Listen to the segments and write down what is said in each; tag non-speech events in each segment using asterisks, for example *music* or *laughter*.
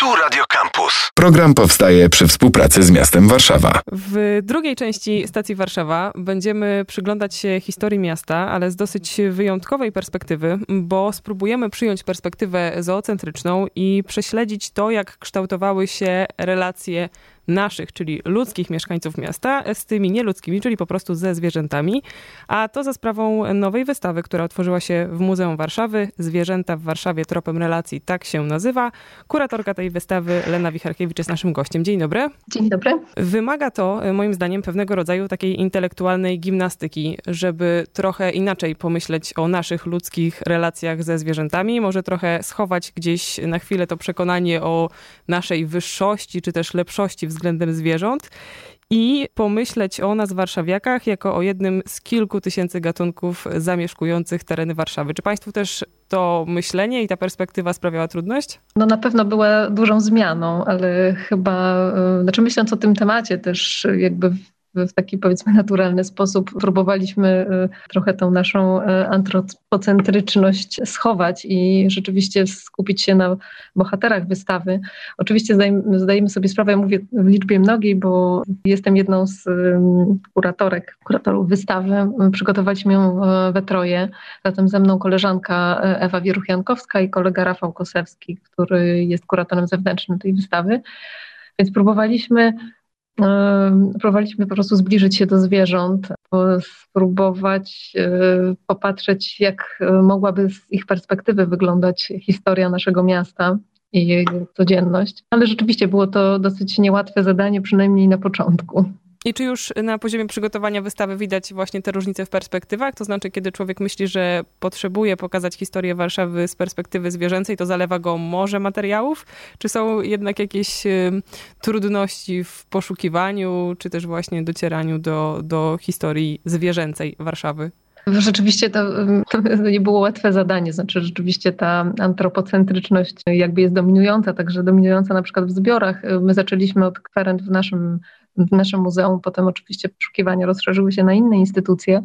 Tu Radio Campus. Program powstaje przy współpracy z miastem Warszawa. W drugiej części stacji Warszawa będziemy przyglądać się historii miasta, ale z dosyć wyjątkowej perspektywy, bo spróbujemy przyjąć perspektywę zoocentryczną i prześledzić to, jak kształtowały się relacje naszych, czyli ludzkich mieszkańców miasta, z tymi nieludzkimi, czyli po prostu ze zwierzętami. A to za sprawą nowej wystawy, która otworzyła się w Muzeum Warszawy. Zwierzęta w Warszawie tropem relacji, tak się nazywa. Kuratorka tej wystawy, Lena Wicharkiewicz, jest naszym gościem. Dzień dobry. Dzień dobry. Wymaga to, moim zdaniem, pewnego rodzaju takiej intelektualnej gimnastyki, żeby trochę inaczej pomyśleć o naszych ludzkich relacjach ze zwierzętami, może trochę schować gdzieś na chwilę to przekonanie o naszej wyższości, czy też lepszości względem zwierząt i pomyśleć o nas, warszawiakach, jako o jednym z kilku tysięcy gatunków zamieszkujących tereny Warszawy. Czy Państwu też to myślenie i ta perspektywa sprawiała trudność? No na pewno była dużą zmianą, ale chyba, e, znaczy myśląc o tym temacie też jakby w taki powiedzmy naturalny sposób próbowaliśmy y, trochę tą naszą y, antropocentryczność schować i rzeczywiście skupić się na bohaterach wystawy. Oczywiście zdajemy, sobie sprawę, mówię w liczbie mnogiej, bo jestem jedną z kuratorek, kuratorów wystawy. Przygotowaliśmy ją we troje. Razem ze mną koleżanka y, Ewa Wieruch-Jankowska i kolega Rafał Kosewski, który jest kuratorem zewnętrznym tej wystawy. Więc próbowaliśmy próbowaliśmy po prostu zbliżyć się do zwierząt, spróbować e, popatrzeć, jak e, mogłaby z ich perspektywy wyglądać historia naszego miasta i jej codzienność. Ale rzeczywiście było to dosyć niełatwe zadanie, przynajmniej na początku. I czy już na poziomie przygotowania wystawy widać właśnie te różnice w perspektywach? To znaczy, kiedy człowiek myśli, że potrzebuje pokazać historię Warszawy z perspektywy zwierzęcej, to zalewa go morze materiałów? Czy są jednak jakieś trudności w poszukiwaniu, czy też właśnie docieraniu do, do historii zwierzęcej Warszawy? Rzeczywiście to, to, *laughs* nie było łatwe zadanie, znaczy rzeczywiście ta antropocentryczność jakby jest dominująca, także dominująca na przykład w zbiorach. My zaczęliśmy od kwerent w naszym w naszym muzeum. Potem oczywiście poszukiwania rozszerzyły się na inne instytucje,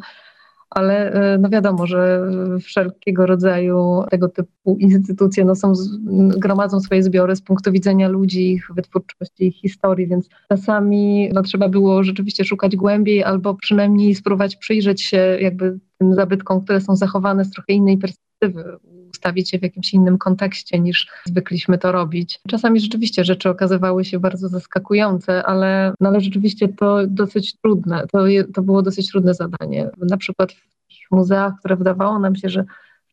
ale e, no wiadomo, że wszelkiego rodzaju tego typu instytucje no są, gromadzą swoje zbiory z punktu widzenia ludzi, ich wytwórczości, ich historii, więc czasami no, trzeba było rzeczywiście szukać głębiej albo przynajmniej spróbować przyjrzeć się jakby tym zabytkom, które są zachowane z trochę innej perspektywy, ustawić je w jakimś innym kontekście niż zwykliśmy to robić. Czasami rzeczywiście rzeczy okazywały się bardzo zaskakujące, ale, no ale rzeczywiście to dosyć trudne. To, to było dosyć trudne zadanie. Na przykład w muzeach, które wydawało nam się, że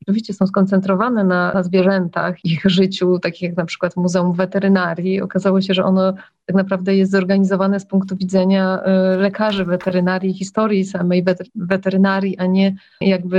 rzeczywiście są skoncentrowane na, na zwierzętach, ich życiu, takich jak na przykład Muzeum Weterynarii. Okazało się, że ono tak naprawdę jest zorganizowane z punktu widzenia y, lekarzy weterynarii, historii samej weterynarii, a nie jakby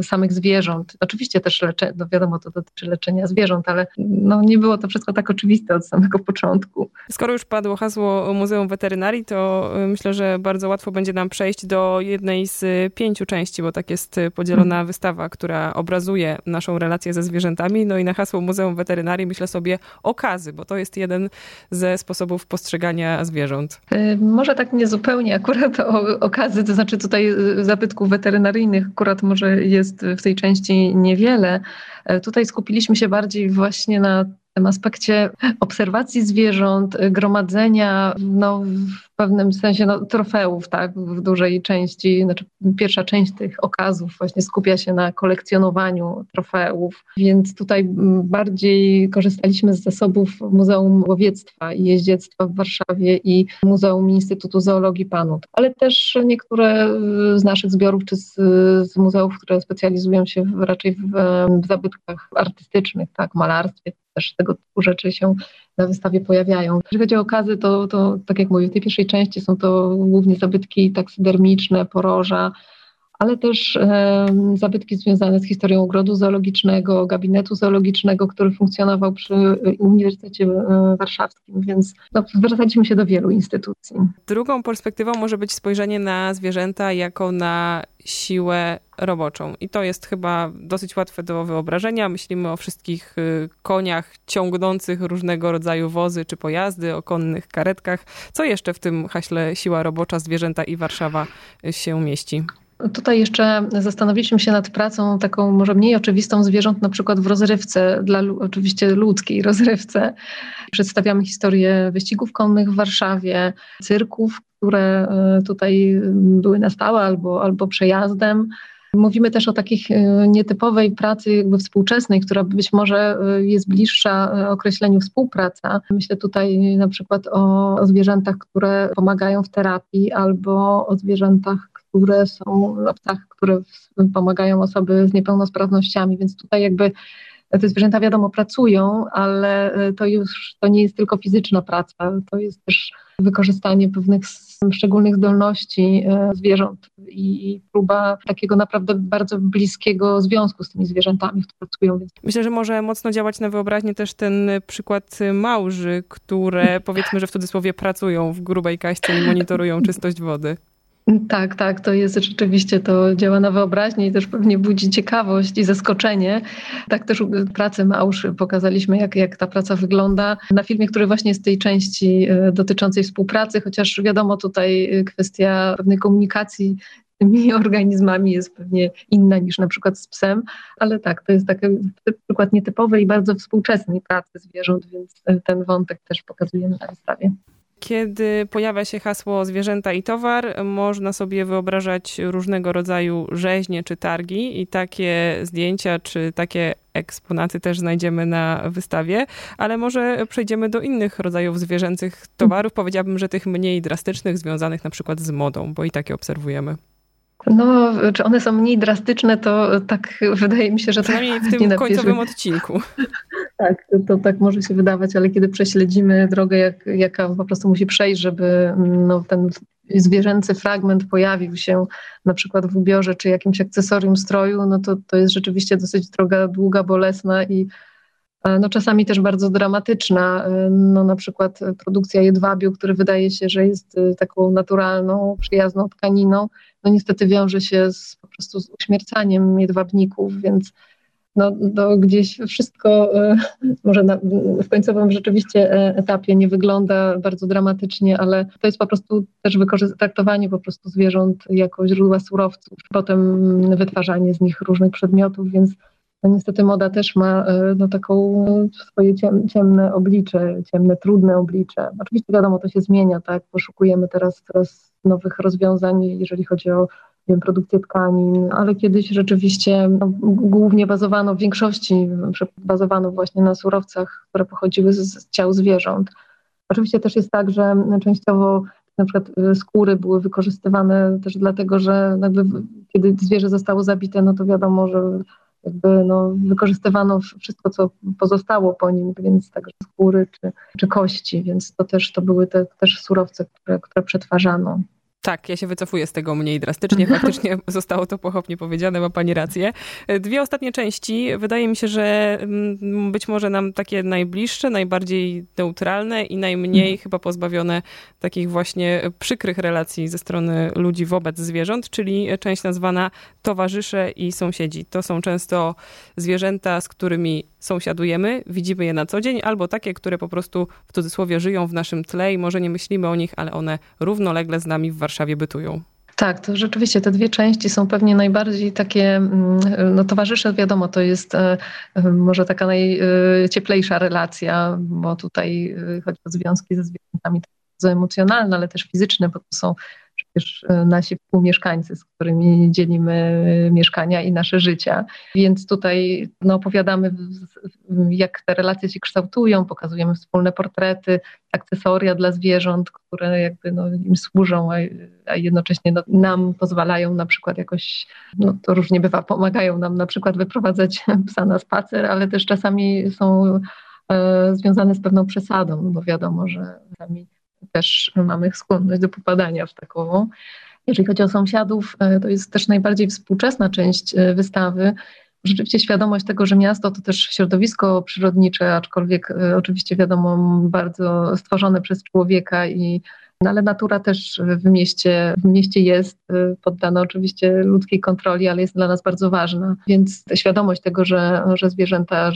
y, samych zwierząt. Oczywiście też leczenie, no wiadomo, to dotyczy leczenia zwierząt, ale no nie było to wszystko tak oczywiste od samego początku. Skoro już padło hasło Muzeum Weterynarii, to y, myślę, że bardzo łatwo będzie nam przejść do jednej z pięciu części, bo tak jest podzielona hmm. wystawa, która obrazuje naszą relację ze zwierzętami. No i na hasło Muzeum Weterynarii myślę sobie okazy, bo to jest jeden ze sposobów sposobów postrzegania zwierząt? Y, może tak niezupełnie akurat o, okazy, to znaczy tutaj y, zabytków weterynaryjnych akurat może jest w tej części niewiele. Y, tutaj skupiliśmy się bardziej właśnie na tym aspekcie obserwacji zwierząt, gromadzenia, no, pewnym sensie no, trofeów, tak, w dużej części. Znaczy, pierwsza część tych okazów właśnie skupia się na kolekcjonowaniu trofeów, więc tutaj bardziej korzystaliśmy z zasobów Muzeum Łowiectwa i Jeździectwa w Warszawie i Muzeum Instytutu Zoologii Panut, ale też niektóre z naszych zbiorów czy z, z muzeów, które specjalizują się w, raczej w, w zabytkach artystycznych, tak, malarstwie, też tego typu rzeczy się na wystawie pojawiają. Jeżeli chodzi o okazy, to, to tak jak mówię, w tej pierwszej części są to głównie zabytki taksydermiczne, poroża, ale też zabytki związane z historią ogrodu zoologicznego, gabinetu zoologicznego, który funkcjonował przy Uniwersytecie Warszawskim, więc no, zwracaliśmy się do wielu instytucji. Drugą perspektywą może być spojrzenie na zwierzęta jako na siłę roboczą. I to jest chyba dosyć łatwe do wyobrażenia. Myślimy o wszystkich y, koniach ciągnących różnego rodzaju wozy czy pojazdy, o konnych karetkach. Co jeszcze w tym haśle siła robocza, zwierzęta i Warszawa się mieści? Tutaj jeszcze zastanowiliśmy się nad pracą taką może mniej oczywistą zwierząt, na przykład w rozrywce, dla oczywiście ludzkiej rozrywce. Przedstawiamy historię wyścigów konnych w Warszawie, cyrków, które e, tutaj były na stałe albo, albo przejazdem. Mówimy też o takich e, nietypowej pracy jakby współczesnej, która być może e, jest bliższa określeniu współpraca. Myślę tutaj na przykład o, o zwierzętach, które pomagają w terapii albo o zwierzętach, które są w psach, które pomagają osoby z niepełnosprawnościami, więc tutaj jakby te zwierzęta wiadomo pracują, ale to już to nie jest tylko fizyczna praca, to jest też wykorzystanie pewnych szczególnych zdolności e, zwierząt i próba takiego naprawdę bardzo bliskiego związku z tymi zwierzętami, które pracują. Myślę, że może mocno działać na wyobraźnię też ten przykład małży, które *laughs* powiedzmy, że w cudzysłowie pracują w grubej kaście i monitorują czystość wody. Tak, tak, to jest rzeczywiście, to działa na wyobraźnię i też pewnie budzi ciekawość i zaskoczenie. Tak też pracę Małż pokazaliśmy, jak, jak ta praca wygląda na filmie, który właśnie jest tej części e, dotyczącej współpracy, chociaż wiadomo tutaj e, kwestia pewnej komunikacji tymi *laughs* organizmami jest pewnie inna niż na przykład z psem, ale tak, to jest taki przykład nietypowej i bardzo współczesnej pracy zwierząt, więc ten wątek też pokazujemy na wystawie. Kiedy pojawia się hasło zwierzęta i towar, można sobie wyobrażać różnego rodzaju rzeźnie czy targi i takie zdjęcia czy takie eksponaty też znajdziemy na wystawie, ale może przejdziemy do innych rodzajów zwierzęcych towarów. Powiedziałabym, że tych mniej drastycznych, związanych na przykład z modą, bo i takie obserwujemy. No, czy one są mniej drastyczne, to tak wydaje mi się, że Przynajmniej w tym końcowym odcinku. *laughs* Tak, to, tak może się wydawać, ale kiedy prześledzimy drogę, jak, jaka po prostu musi przejść, żeby no, ten zwierzęcy fragment pojawił się na przykład w ubiorze czy jakimś akcesorium stroju, no to, to jest rzeczywiście dosyć droga długa, bolesna i no, czasami też bardzo dramatyczna. E, no, na przykład produkcja jedwabiu, który wydaje się, że jest e, taką naturalną, przyjazną tkaniną, no niestety wiąże się z, po prostu z uśmiercaniem jedwabników, więc no, no gdzieś wszystko e, *laughs* może na, w końcowym rzeczywiście e, etapie nie wygląda bardzo dramatycznie, ale to jest po prostu też traktowanie po prostu zwierząt jako źródła surowców, potem wytwarzanie z nich różnych przedmiotów, więc no niestety moda też ma e, no, taką swoje ciemne oblicze, ciemne, trudne oblicze. Oczywiście wiadomo, to się zmienia, tak? Poszukujemy teraz coraz nowych rozwiązań, jeżeli chodzi o wiem, produkcję tkanin, ale kiedyś rzeczywiście no, głównie bazowano w większości, bazowano właśnie na surowcach, które pochodziły z, z ciał zwierząt. Oczywiście też jest tak, że częściowo na przykład y, skóry były wykorzystywane też dlatego, że jakby kiedy zwierzę zostało zabite, no to wiadomo, że jakby no, wykorzystywano wszystko, co pozostało po nim, więc także skóry czy, czy kości, więc to też to były te też surowce, które, które przetwarzano. Tak, ja się wycofuję z tego mniej drastycznie. *laughs* Faktycznie zostało to pochopnie powiedziane, ma pani rację. Dwie ostatnie części. Wydaje mi się, że mm, być może nam takie najbliższe, najbardziej neutralne i najmniej mhm. chyba pozbawione takich właśnie przykrych relacji ze strony ludzi wobec zwierząt, czyli część nazwana towarzysze i sąsiedzi. To są często zwierzęta, z którymi sąsiadujemy, widzimy je na co dzień, albo takie, które po prostu w cudzysłowie żyją w naszym tle i może nie myślimy o nich, ale one równolegle z nami w Warszawie bytują. Tak, to rzeczywiście te dwie części są pewnie najbardziej takie, mm, no towarzysze wiadomo, to jest e, może taka najcieplejsza relacja, bo tutaj e, chodzi o związki ze zwierzętami bardzo emocjonalne, ale też fizyczne, bo to są przecież e, nasi współmieszkańcy, z którymi dzielimy mieszkania i nasze życia. Więc tutaj no, opowiadamy, jak te relacje się kształtują, pokazujemy wspólne portrety, akcesoria dla zwierząt, które jakby no, im służą, a, a jednocześnie no, nam pozwalają na przykład jakoś, no to różnie bywa, pomagają nam na przykład wyprowadzać *laughs* psa na spacer, ale też czasami są e, związane z pewną przesadą, bo wiadomo, że czasami też mamy skłonność do popadania w taką. Jeżeli chodzi o sąsiadów, e, to jest też najbardziej współczesna część e, wystawy. Rzeczywiście świadomość tego, że miasto to też środowisko przyrodnicze, aczkolwiek e, oczywiście wiadomo bardzo stworzone przez człowieka i No ale natura też w mieście, w mieście jest poddana oczywiście ludzkiej kontroli, ale jest dla nas bardzo ważna. Więc świadomość tego, że, że zwierzęta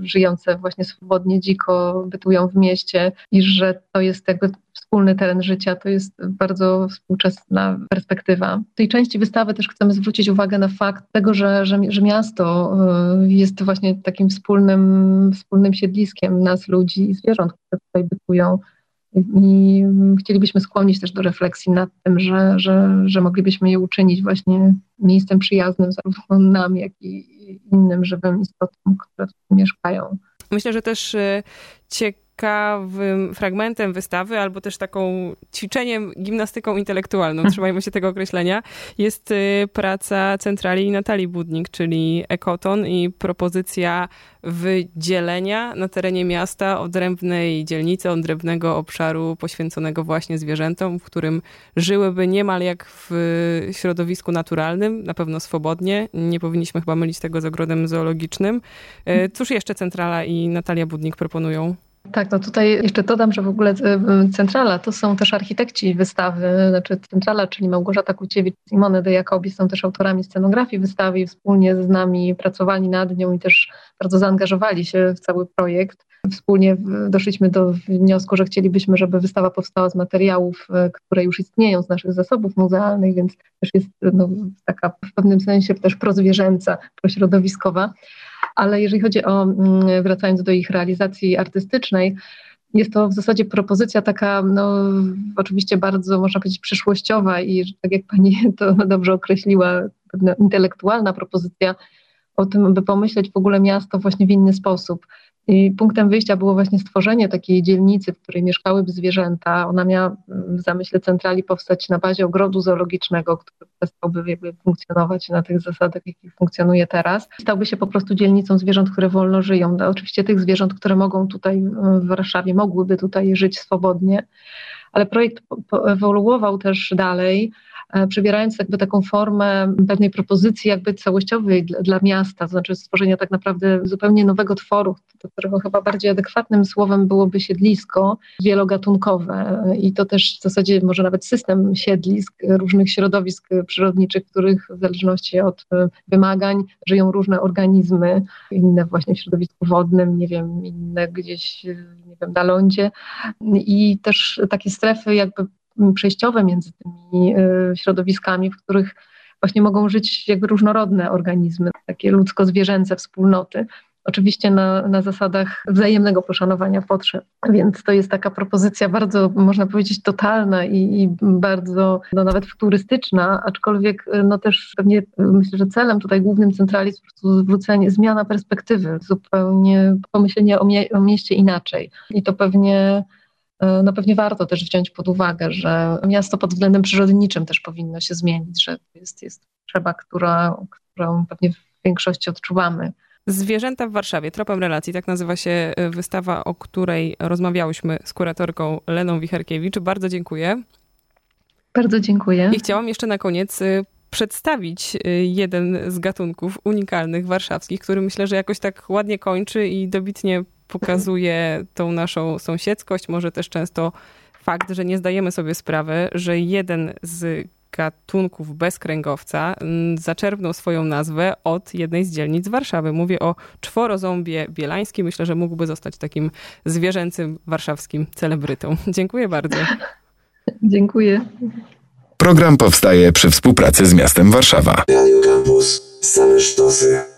żyjące właśnie swobodnie, dziko bytują w mieście i że to jest jakby wspólny teren życia, to jest bardzo współczesna perspektywa. W tej części wystawy też chcemy zwrócić uwagę na fakt tego, że, że, że miasto y, jest właśnie takim wspólnym, wspólnym siedliskiem nas, ludzi i zwierząt, które tutaj bytują. I chcielibyśmy skłonić też do refleksji nad tym, że, że, że moglibyśmy je uczynić właśnie miejscem przyjaznym zarówno nam, jak i innym żywym istotom, które tu mieszkają. Myślę, że też y, ciekawym fragmentem wystawy, albo też taką ćwiczeniem, gimnastyką intelektualną, trzymajmy się tego określenia, jest y, praca centrali Natalii Budnik, czyli Ekoton i propozycja wydzielenia na terenie miasta odrębnej dzielnicy, odrębnego obszaru poświęconego właśnie zwierzętom, w którym żyłyby niemal jak w środowisku naturalnym, na pewno swobodnie. Nie powinniśmy chyba mylić tego z ogrodem zoologicznym. Y, cóż jeszcze Centrala i Natalia Budnik proponują? Tak, no tutaj jeszcze dodam, że w ogóle Centrala to są też architekci wystawy, znaczy Centrala, czyli Małgorzata Kuciewicz, Simone de Jacobi są też autorami scenografii wystawy i wspólnie z nami pracowali nad nią i też bardzo zaangażowali się w cały projekt. Wspólnie doszliśmy do wniosku, że chcielibyśmy, żeby wystawa powstała z materiałów, e, które już istnieją, z naszych zasobów muzealnych, więc też jest no, taka w pewnym sensie też prozwierzęca, prośrodowiskowa ale jeżeli chodzi o, mm, wracając do ich realizacji artystycznej, jest to w zasadzie propozycja taka, no, oczywiście bardzo, można powiedzieć, przyszłościowa i tak jak pani *laughs* to dobrze określiła, pewna intelektualna propozycja o tym, by pomyśleć w ogóle miasto właśnie w inny sposób. I punktem wyjścia było właśnie stworzenie takiej dzielnicy, w której mieszkałyby zwierzęta. Ona miała w zamyśle centrali powstać na bazie ogrodu zoologicznego, który przestałby jakby funkcjonować na tych zasadach, jakich funkcjonuje teraz. Stałby się po prostu dzielnicą zwierząt, które wolno żyją. No, oczywiście tych zwierząt, które mogą tutaj w Warszawie, mogłyby tutaj żyć swobodnie. Ale projekt ewoluował też dalej E, przybierając jakby taką formę pewnej propozycji jakby całościowej dla, dla miasta, to znaczy stworzenia tak naprawdę zupełnie nowego tworu, do którego chyba bardziej adekwatnym słowem byłoby siedlisko wielogatunkowe. I to też w zasadzie może nawet system siedlisk różnych środowisk przyrodniczych, których w zależności od e, wymagań żyją różne organizmy, inne właśnie w środowisku wodnym, nie wiem, inne gdzieś nie wiem, na lądzie. I też takie strefy jakby przejściowe między tymi y, środowiskami, w których właśnie mogą żyć jakby różnorodne organizmy, takie ludzko-zwierzęce wspólnoty. Oczywiście na, na zasadach wzajemnego poszanowania potrzeb. Więc to jest taka propozycja bardzo, można powiedzieć, totalna i, i bardzo no, nawet futurystyczna, aczkolwiek no też pewnie myślę, że celem tutaj głównym centrali jest po prostu zwrócenie, zmiana perspektywy, zupełnie pomyślenie o, mie o mieście inaczej. I to pewnie no pewnie warto też wziąć pod uwagę, że miasto pod względem przyrodniczym też powinno się zmienić, że jest, jest potrzeba, która, którą pewnie w większości odczuwamy. Zwierzęta w Warszawie, tropem relacji, tak nazywa się e, wystawa, o której rozmawiałyśmy z kuratorką Leną Wicherkiewicz. Bardzo dziękuję. Bardzo dziękuję. I chciałam jeszcze na koniec e, przedstawić jeden z gatunków unikalnych warszawskich, który myślę, że jakoś tak ładnie kończy i dobitnie pokazuje tą naszą sąsiedzkość, może też często fakt, że nie zdajemy sobie sprawy, że jeden z gatunków bezkręgowca mm, zaczerpnął swoją nazwę od jednej z dzielnic Warszawy. Mówię o czworoząbie bielańskim. Myślę, że mógłby zostać takim zwierzęcym warszawskim celebrytą. Dziękuję bardzo. *laughs* Dziękuję. Program powstaje przy współpracy z miastem Warszawa. Radio Campus. Same sztosy.